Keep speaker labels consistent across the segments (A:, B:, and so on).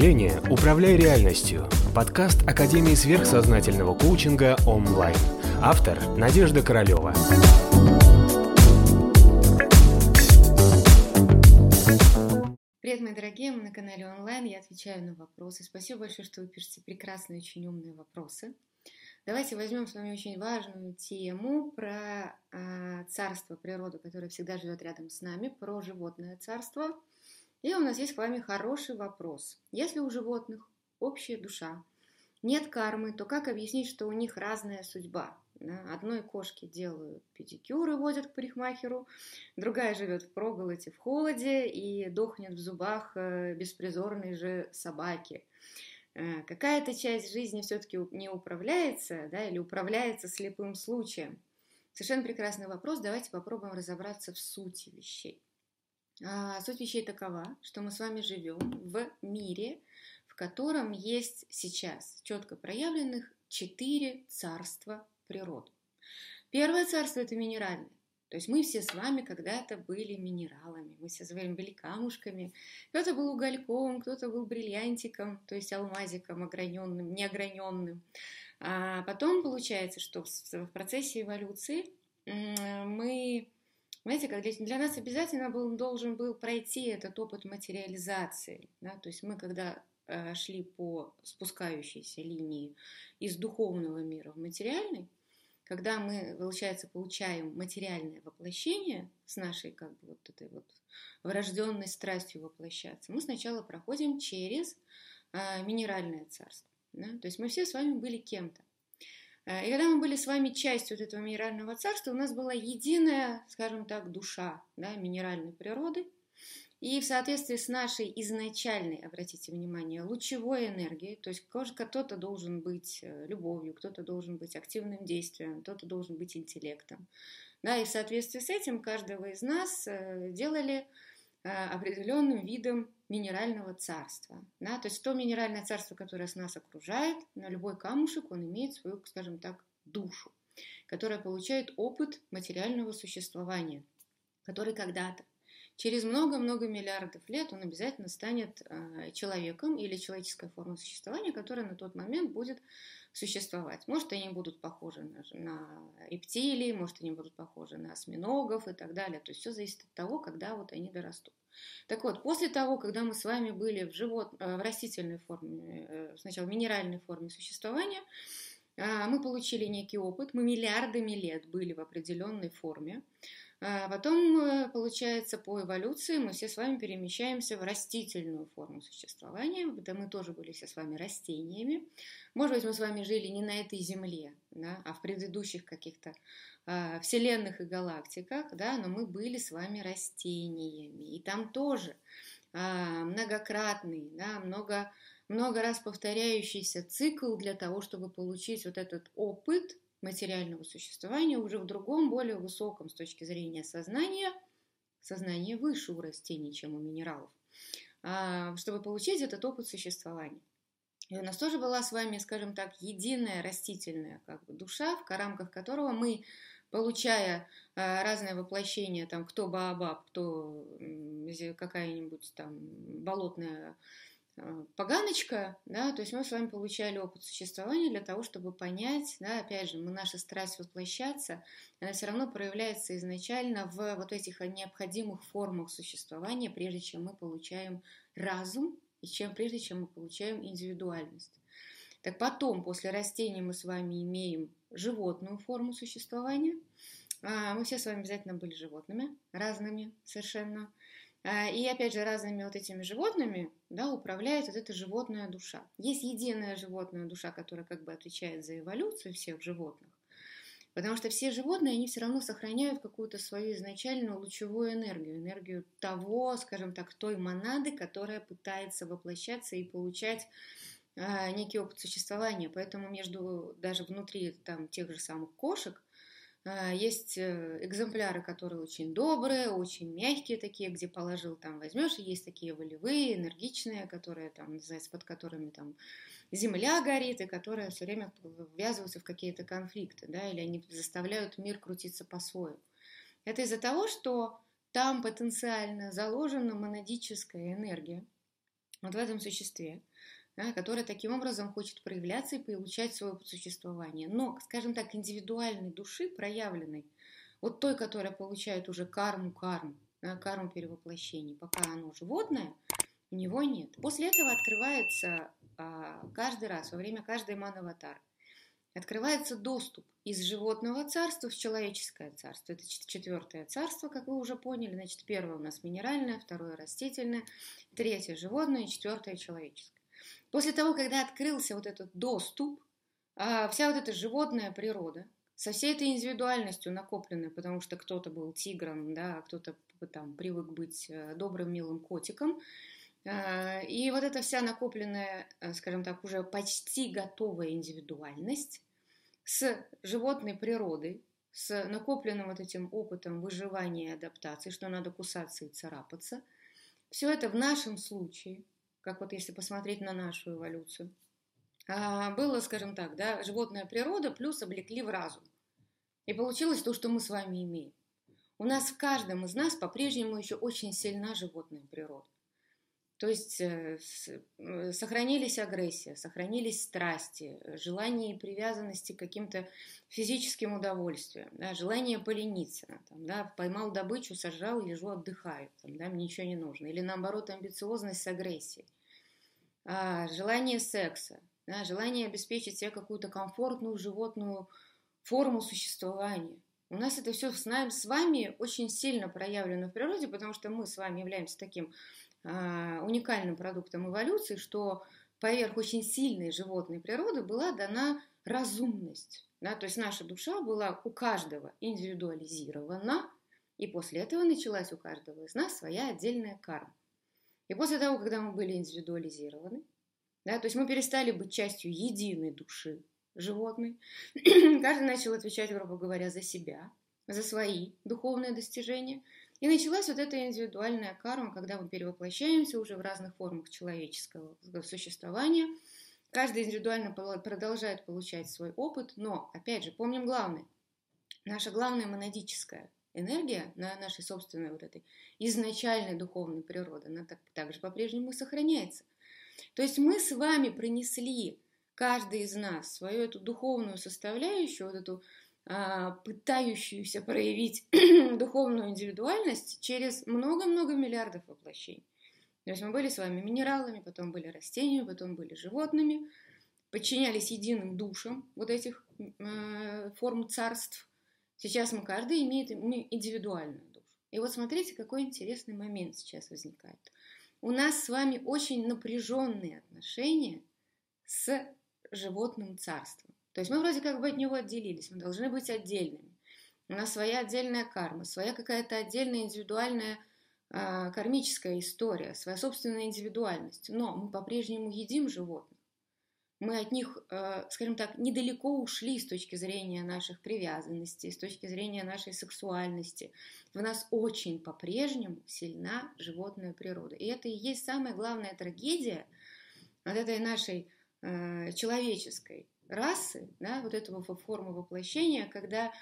A: мышления «Управляй реальностью» – подкаст Академии сверхсознательного коучинга онлайн. Автор – Надежда Королева.
B: Привет, мои дорогие, мы на канале онлайн, я отвечаю на вопросы. Спасибо большое, что вы пишете прекрасные, очень умные вопросы. Давайте возьмем с вами очень важную тему про э, царство природы, которое всегда живет рядом с нами, про животное царство. И у нас есть с вами хороший вопрос. Если у животных общая душа, нет кармы, то как объяснить, что у них разная судьба? Одной кошке делают педикюры, водят к парикмахеру, другая живет в проголоте, в холоде и дохнет в зубах э, беспризорной же собаки. Э, какая-то часть жизни все-таки не управляется, да, или управляется слепым случаем? Совершенно прекрасный вопрос. Давайте попробуем разобраться в сути вещей. А, суть вещей такова, что мы с вами живем в мире, в котором есть сейчас четко проявленных четыре царства природы. Первое царство – это минеральное. То есть мы все с вами когда-то были минералами, мы все с вами были камушками. Кто-то был угольком, кто-то был бриллиантиком, то есть алмазиком ограненным, неограненным. А потом получается, что в процессе эволюции мы, знаете, как для, для нас обязательно был, должен был пройти этот опыт материализации. Да? То есть мы, когда э, шли по спускающейся линии из духовного мира в материальный, когда мы, получается, получаем материальное воплощение с нашей как бы вот этой вот врожденной страстью воплощаться, мы сначала проходим через э, минеральное царство. Да? То есть мы все с вами были кем-то. А, и когда мы были с вами частью вот этого минерального царства, у нас была единая, скажем так, душа да, минеральной природы – и в соответствии с нашей изначальной, обратите внимание, лучевой энергией, то есть кто-то должен быть э, любовью, кто-то должен быть активным действием, кто-то должен быть интеллектом. Да, и в соответствии с этим каждого из нас э, делали э, определенным видом минерального царства. Да? То есть то минеральное царство, которое нас окружает, на любой камушек он имеет свою, скажем так, душу, которая получает опыт материального существования, который когда-то через много-много миллиардов лет он обязательно станет э, человеком или человеческой формой существования, которая на тот момент будет существовать. Может, они будут похожи на, на рептилии, может, они будут похожи на осьминогов и так далее. То есть все зависит от того, когда вот они дорастут. Так вот, после того, когда мы с вами были в, живот, э, в растительной форме, э, сначала в минеральной форме существования, мы получили некий опыт, мы миллиардами лет были в определенной форме, а потом, э, получается, по эволюции мы все с вами перемещаемся в растительную форму существования, да мы тоже были все с вами растениями. Может быть, мы с вами жили не на этой Земле, да, а в предыдущих каких-то э, вселенных и галактиках, да, но мы были с вами растениями. И там тоже э, многократный, да, много, много раз повторяющийся цикл для того, чтобы получить вот этот опыт – материального существования уже в другом, более высоком с точки зрения сознания, сознание выше у растений, чем у минералов, а, чтобы получить этот опыт существования. И у нас тоже была с вами, скажем так, единая растительная как бы, душа, в рамках которого мы, получая а, разные воплощения, там, кто Баобаб, кто какая-нибудь там болотная поганочка, да, то есть мы с вами получали опыт существования для того, чтобы понять, да, опять же, мы, наша страсть воплощаться, она все равно проявляется изначально в вот этих необходимых формах существования, прежде чем мы получаем разум и чем, прежде чем мы получаем индивидуальность. Так потом, после растений мы с вами имеем животную форму существования. А, мы все с вами обязательно были животными, разными совершенно. А, и опять же, разными вот этими животными да, управляет вот эта животная душа. Есть единая животная душа, которая как бы отвечает за эволюцию всех животных. Потому что все животные, они все равно сохраняют какую-то свою изначальную лучевую энергию, энергию того, скажем так, той монады, которая пытается воплощаться и получать э, некий опыт существования. Поэтому между, даже внутри там, тех же самых кошек, есть э, экземпляры, которые очень добрые, очень мягкие такие, где положил, там возьмешь, есть такие волевые, энергичные, которые там, под которыми там земля горит, и которые все время ввязываются в какие-то конфликты, да, или они заставляют мир крутиться по-своему. Это из-за того, что там потенциально заложена монадическая энергия, вот в этом существе – да, которая таким образом хочет проявляться и получать свое существование. Но, скажем так, индивидуальной души, проявленной, вот той, которая получает уже карму-карму, да, карму перевоплощений, пока оно животное, у него нет. После этого открывается а, каждый раз, во время каждой манаватар, открывается доступ из животного царства в человеческое царство. Это четвертое царство, как вы уже поняли. Значит, первое у нас минеральное, второе растительное, третье животное, четвертое человеческое. После того, когда открылся вот этот доступ, а, вся вот эта животная природа, со всей этой индивидуальностью накопленной, потому что кто-то был тигром, да, а кто-то там привык быть э, добрым, милым котиком, а, и вот эта вся накопленная, э, скажем так, уже почти готовая индивидуальность с животной природой, с накопленным вот этим опытом выживания и адаптации, что надо кусаться и царапаться, все это в нашем случае, как вот если посмотреть на нашу эволюцию, а, было, скажем так, да, животная природа плюс облекли в разум. И получилось то, что мы с вами имеем. У нас в каждом из нас по-прежнему еще очень сильна животная природа. То есть э, э, сохранились агрессия, сохранились страсти, желание и привязанности к каким-то физическим удовольствиям, да, желание полениться, там, да, поймал добычу, сожрал, лежу, отдыхаю, там, да, мне ничего не нужно. Или наоборот, амбициозность с агрессией. А, желание секса, да, желание обеспечить себе какую-то комфортную животную форму существования. У нас это все с, нами, с вами очень сильно проявлено в природе, потому что мы с вами являемся таким уникальным продуктом эволюции, что поверх очень сильной животной природы была дана разумность. Да? То есть наша душа была у каждого индивидуализирована, и после этого началась у каждого из нас своя отдельная карма. И после того, когда мы были индивидуализированы, да, то есть мы перестали быть частью единой души животной, каждый начал отвечать, грубо говоря, за себя, за свои духовные достижения – и началась вот эта индивидуальная карма, когда мы перевоплощаемся уже в разных формах человеческого существования. Каждый индивидуально продолжает получать свой опыт, но, опять же, помним главное. Наша главная монадическая энергия на нашей собственной вот этой изначальной духовной природы, она так, также по-прежнему сохраняется. То есть мы с вами принесли, каждый из нас, свою эту духовную составляющую, вот эту пытающуюся проявить духовную индивидуальность через много-много миллиардов воплощений. То есть мы были с вами минералами, потом были растениями, потом были животными, подчинялись единым душам вот этих э, форм царств. Сейчас мы каждый имеет индивидуальную душу. И вот смотрите, какой интересный момент сейчас возникает. У нас с вами очень напряженные отношения с животным царством. То есть мы вроде как бы от него отделились, мы должны быть отдельными. У нас своя отдельная карма, своя какая-то отдельная индивидуальная э, кармическая история, своя собственная индивидуальность. Но мы по-прежнему едим животных. Мы от них, э, скажем так, недалеко ушли с точки зрения наших привязанностей, с точки зрения нашей сексуальности. В нас очень по-прежнему сильна животная природа. И это и есть самая главная трагедия от этой нашей э, человеческой расы, да, вот этого формы воплощения, когда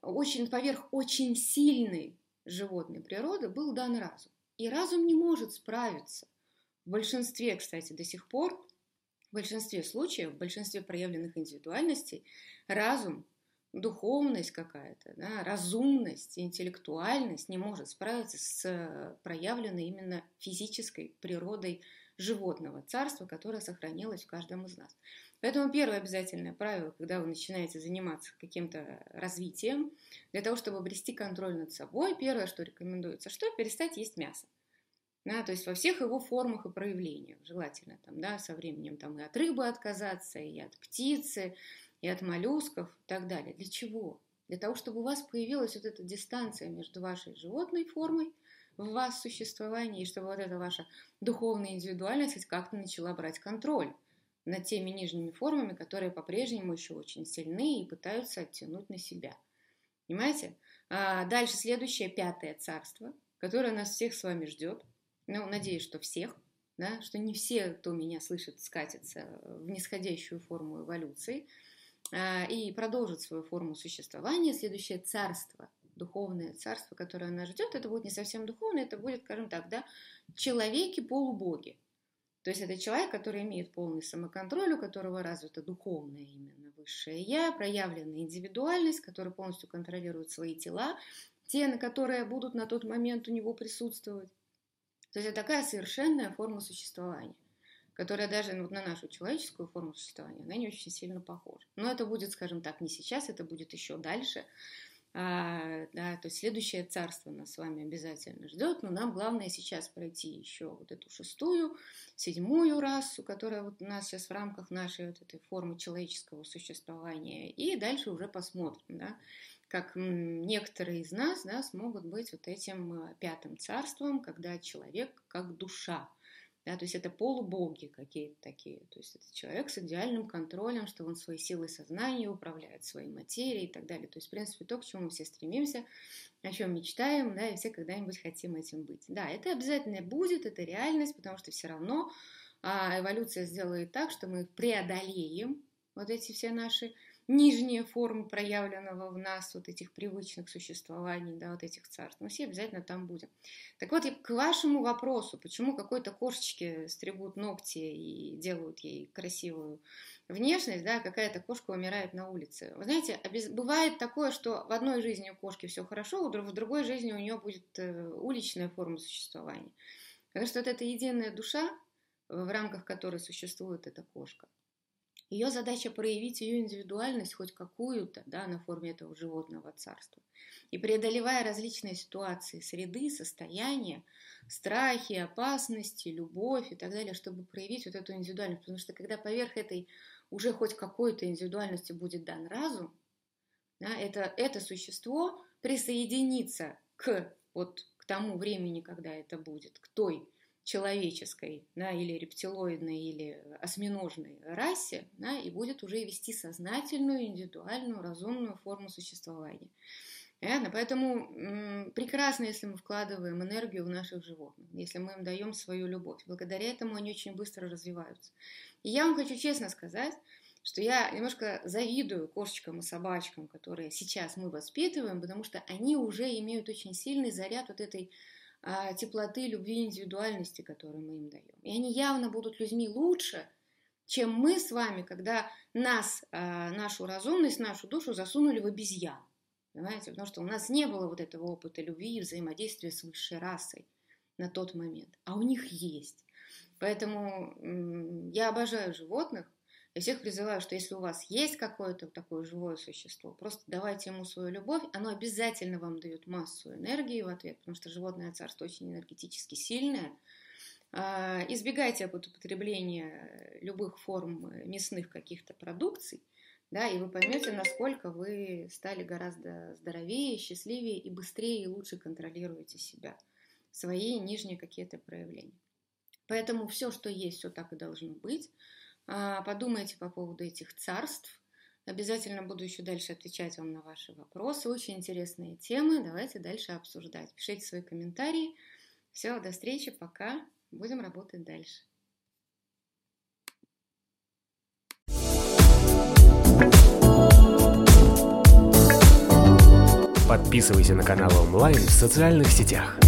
B: очень поверх очень сильной животной природы был дан разум. И разум не может справиться. В большинстве, кстати, до сих пор, в большинстве случаев, в большинстве проявленных индивидуальностей, разум, духовность какая-то, да, разумность, интеллектуальность не может справиться с проявленной именно физической природой животного царства, которое сохранилось в каждом из нас. Поэтому первое обязательное правило, когда вы начинаете заниматься каким-то развитием, для того, чтобы обрести контроль над собой, первое, что рекомендуется, что перестать есть мясо. Да, то есть во всех его формах и проявлениях. Желательно там, да, со временем там, и от рыбы отказаться, и от птицы, и от моллюсков и так далее. Для чего? Для того, чтобы у вас появилась вот эта дистанция между вашей животной формой в вас существовании, и чтобы вот эта ваша духовная индивидуальность как-то начала брать контроль над теми нижними формами, которые по-прежнему еще очень сильны и пытаются оттянуть на себя. Понимаете? А дальше следующее, пятое царство, которое нас всех с вами ждет. Ну, надеюсь, что всех, да, что не все, кто меня слышит, скатятся в нисходящую форму эволюции а, и продолжат свою форму существования. Следующее царство, духовное царство, которое нас ждет, это будет не совсем духовное, это будет, скажем так, да, человеки-полубоги. То есть это человек, который имеет полный самоконтроль, у которого развито духовное именно высшее я, проявленная индивидуальность, который полностью контролирует свои тела, те, на которые будут на тот момент у него присутствовать. То есть это такая совершенная форма существования, которая даже вот на нашу человеческую форму существования, она не очень сильно похожа. Но это будет, скажем так, не сейчас, это будет еще дальше. А, да, то есть следующее царство нас с вами обязательно ждет, но нам главное сейчас пройти еще вот эту шестую, седьмую расу, которая вот у нас сейчас в рамках нашей вот этой формы человеческого существования, и дальше уже посмотрим, да, как некоторые из нас да, смогут быть вот этим а, пятым царством, когда человек как душа, да, то есть это полубоги какие-то такие. То есть это человек с идеальным контролем, что он своей силой сознания управляет своей материей и так далее. То есть, в принципе, то, к чему мы все стремимся, о чем мечтаем, да, и все когда-нибудь хотим этим быть. Да, это обязательно будет, это реальность, потому что все равно а, эволюция сделает так, что мы преодолеем вот эти все наши нижние формы проявленного в нас вот этих привычных существований, да, вот этих царств. Мы все обязательно там будем. Так вот, к вашему вопросу, почему какой-то кошечке стригут ногти и делают ей красивую внешность, да, какая-то кошка умирает на улице. Вы знаете, бывает такое, что в одной жизни у кошки все хорошо, в другой жизни у нее будет э, уличная форма существования. Потому что вот эта единая душа, в рамках которой существует эта кошка, ее задача проявить ее индивидуальность хоть какую-то да, на форме этого животного царства. И преодолевая различные ситуации, среды, состояния, страхи, опасности, любовь и так далее, чтобы проявить вот эту индивидуальность. Потому что когда поверх этой уже хоть какой-то индивидуальности будет дан разум, да, это, это существо присоединится к, вот, к тому времени, когда это будет, к той человеческой, да, или рептилоидной, или осьминожной расе, да, и будет уже вести сознательную, индивидуальную, разумную форму существования. Понятно? Поэтому м- прекрасно, если мы вкладываем энергию в наших животных, если мы им даем свою любовь. Благодаря этому они очень быстро развиваются. И я вам хочу честно сказать, что я немножко завидую кошечкам и собачкам, которые сейчас мы воспитываем, потому что они уже имеют очень сильный заряд вот этой теплоты, любви, индивидуальности, которую мы им даем. И они явно будут людьми лучше, чем мы с вами, когда нас, а, нашу разумность, нашу душу засунули в обезьян. Понимаете? Потому что у нас не было вот этого опыта любви и взаимодействия с высшей расой на тот момент. А у них есть. Поэтому я обожаю животных, я всех призываю, что если у вас есть какое-то такое живое существо, просто давайте ему свою любовь, оно обязательно вам дает массу энергии в ответ, потому что животное царство очень энергетически сильное. А, избегайте употребления любых форм мясных каких-то продукций, да, и вы поймете, насколько вы стали гораздо здоровее, счастливее и быстрее и лучше контролируете себя, свои нижние какие-то проявления. Поэтому все, что есть, все так и должно быть. А, подумайте по поводу этих царств. Обязательно буду еще дальше отвечать вам на ваши вопросы. Очень интересные темы. Давайте дальше обсуждать. Пишите свои комментарии. Все, до встречи. Пока. Будем работать дальше.
A: Подписывайся на канал онлайн в социальных сетях.